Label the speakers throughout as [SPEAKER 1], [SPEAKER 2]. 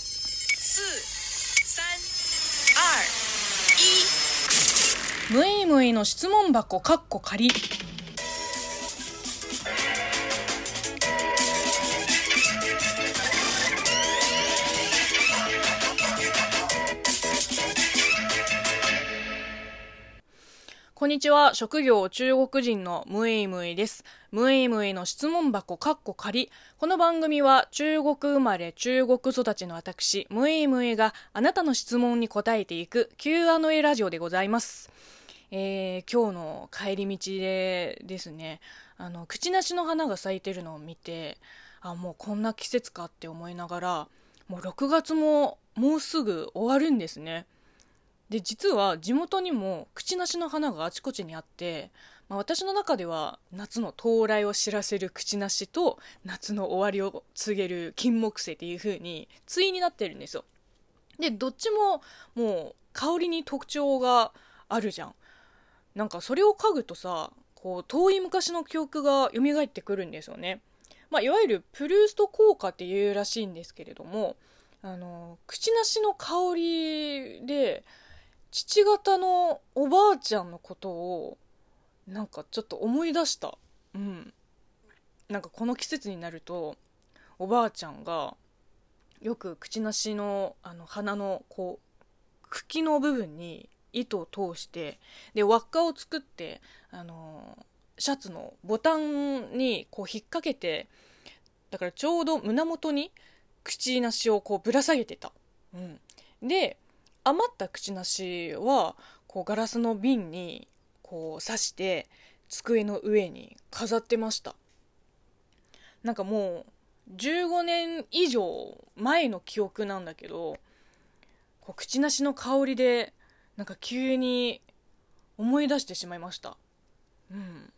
[SPEAKER 1] 四三二一。
[SPEAKER 2] むいむいの質問箱かっこ仮こんにちは。職業中国人のムエイムエイです。ムエイムエイの質問箱かっこ仮。この番組は中国生まれ中国育ちの私、ムエイムエイがあなたの質問に答えていく Q&A ラジオでございます。えー今日の帰り道でですね、あの、口なしの花が咲いてるのを見て、あ、もうこんな季節かって思いながら、もう6月ももうすぐ終わるんですね。で実は地元にも口なしの花があちこちにあって、まあ、私の中では夏の到来を知らせる口なしと夏の終わりを告げる金木犀っていう風に対になってるんですよ。でどっちももう香りに特徴があるじゃん。なんかそれを嗅ぐとさこう遠い昔の記憶が蘇ってくるんですよね。まあ、いわゆるプルースト効果っていうらしいんですけれどもあの口なしの香りで父方のおばあちゃんのことをなんかちょっと思い出した。うん。なんかこの季節になるとおばあちゃんがよく口なしのあの花のこう茎の部分に糸を通してで輪っかを作ってあのシャツのボタンにこう引っ掛けてだからちょうど胸元に口なしをこうぶら下げてた、うん、で余った口なしはこうガラスの瓶にこう刺して机の上に飾ってました。なんかもう15年以上前の記憶なんだけどこう口なしの香りでなんか急に思い出してしまいました。うん。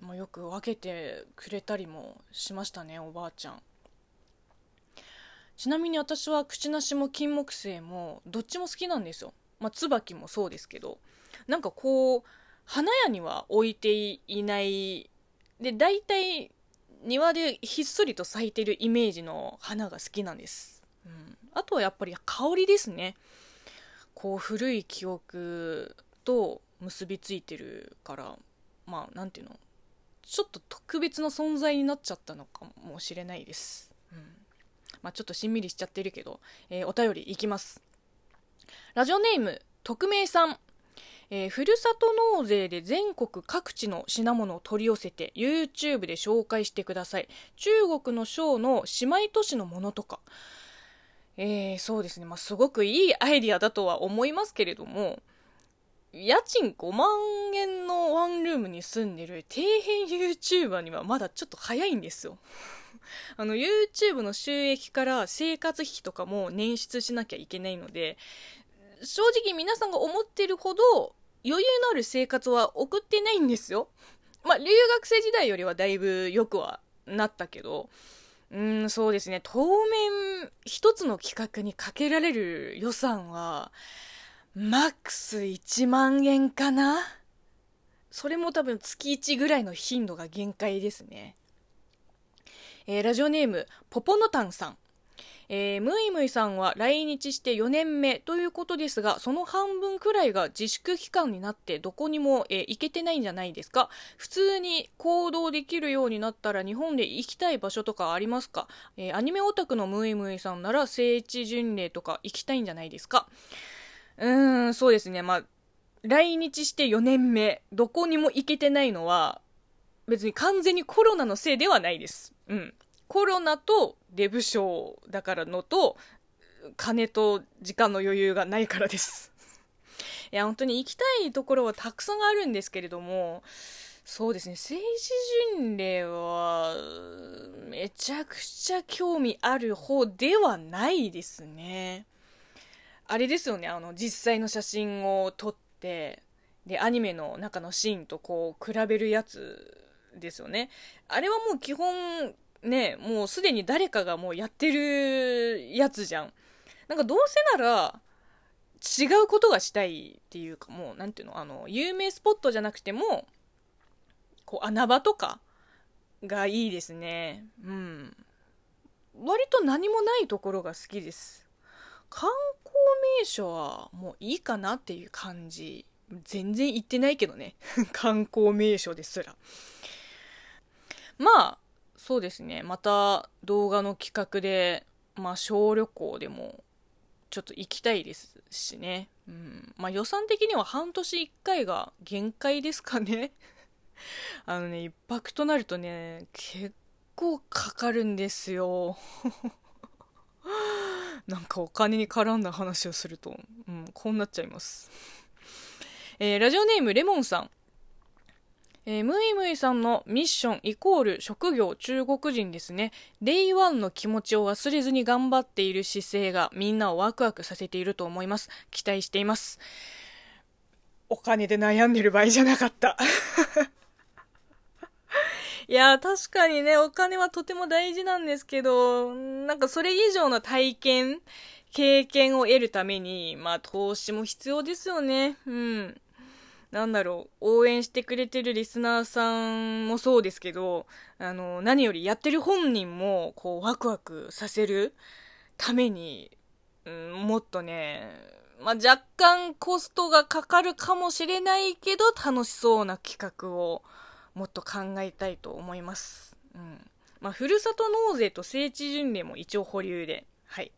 [SPEAKER 2] もうよく分けてくれたりもしましたねおばあちゃん。ちなみに私は口なしも金木犀もどっちも好きなんですよ。まあ、椿もそうですけど。なんかこう、花屋には置いていない。で、大体庭でひっそりと咲いてるイメージの花が好きなんです。うん。あとはやっぱり香りですね。こう古い記憶と結びついてるから、まあなんていうの、ちょっと特別な存在になっちゃったのかもしれないです。うん。まあ、ちょっとしんみりしちゃってるけど、えーお便りいきます。ラジオネーム、匿名さん。えーふるさと納税で全国各地の品物を取り寄せて YouTube で紹介してください。中国の省の姉妹都市のものとか。えーそうですね。まあ、すごくいいアイディアだとは思いますけれども、家賃5万円のワンルームに住んでる底辺 YouTuber にはまだちょっと早いんですよ。あの YouTube の収益から生活費とかも捻出しなきゃいけないので正直皆さんが思ってるほど余裕のある生活は送ってないんですよ。まあ留学生時代よりはだいぶ良くはなったけどうんそうですね当面一つの企画にかけられる予算はマックス1万円かな？それも多分月1ぐらいの頻度が限界ですね。えーラジオネーム、ポポノタンさん。えームイムイさんは来日して4年目ということですが、その半分くらいが自粛期間になってどこにも、えー行けてないんじゃないですか普通に行動できるようになったら日本で行きたい場所とかありますか、えーアニメオタクのムイムイさんなら聖地巡礼とか行きたいんじゃないですか？うーん、そうですね。まあ、来日して4年目、どこにも行けてないのは、別に完全にコロナのせいではないです。うん。コロナとデブ症だからのと、金と時間の余裕がないからです。いや、本当に行きたいところはたくさんあるんですけれども、そうですね、政治巡礼は、めちゃくちゃ興味ある方ではないですね。あれですよね、あの、実際の写真を撮って、で、アニメの中のシーンとこう、比べるやつですよね。あれはもう基本、ね、もうすでに誰かがもうやってるやつじゃん。なんかどうせなら、違うことがしたいっていうか、もう、なんていうの、あの、有名スポットじゃなくても、こう、穴場とかがいいですね。うん。割と何もないところが好きです観光名所はもういいかなっていう感じ全然行ってないけどね 観光名所ですらまあそうですね。また動画の企画でまあ小旅行でもちょっと行きたいですしね、うん。まあ、予算的には半年1回が限界ですかね。あのね1泊となるとね結構かかるんですよ。なんかお金に絡んだ話をすると、うん、こうなっちゃいます。えー、ラジオネームレモンさん。えー、ムイムイさんのミッションイコール職業中国人ですね。 Day One の気持ちを忘れずに頑張っている姿勢がみんなをワクワクさせていると思います。期待しています。お金で悩んでる場合じゃなかった。いや、確かにね、お金はとても大事なんですけど、なんかそれ以上の体験、経験を得るために、まあ投資も必要ですよね。うん。なんだろう、応援してくれてるリスナーさんもそうですけど、あの、何よりやってる本人も、こう、ワクワクさせるために、うん、もっとね、まあ、若干コストがかかるかもしれないけど、楽しそうな企画を、もっと考えたいと思います。うん。まあ、ふるさと納税と聖地巡礼も一応保留で、はい。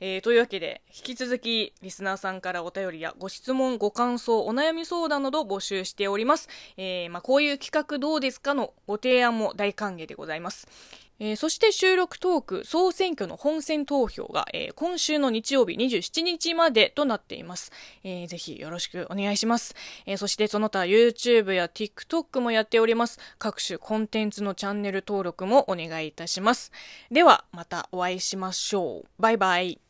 [SPEAKER 2] えー、というわけで、引き続き、リスナーさんからお便りやご質問、ご感想、お悩み相談など募集しております。えー、まあ、こういう企画どうですかのご提案も大歓迎でございます。えー、そして収録トーク総選挙の本選投票が、えー、今週の日曜日27日までとなっています。えー、ぜひよろしくお願いします。えそしてその他 YouTube や TikTok もやっております。各種コンテンツのチャンネル登録もお願いいたします。ではまたお会いしましょう。バイバイ。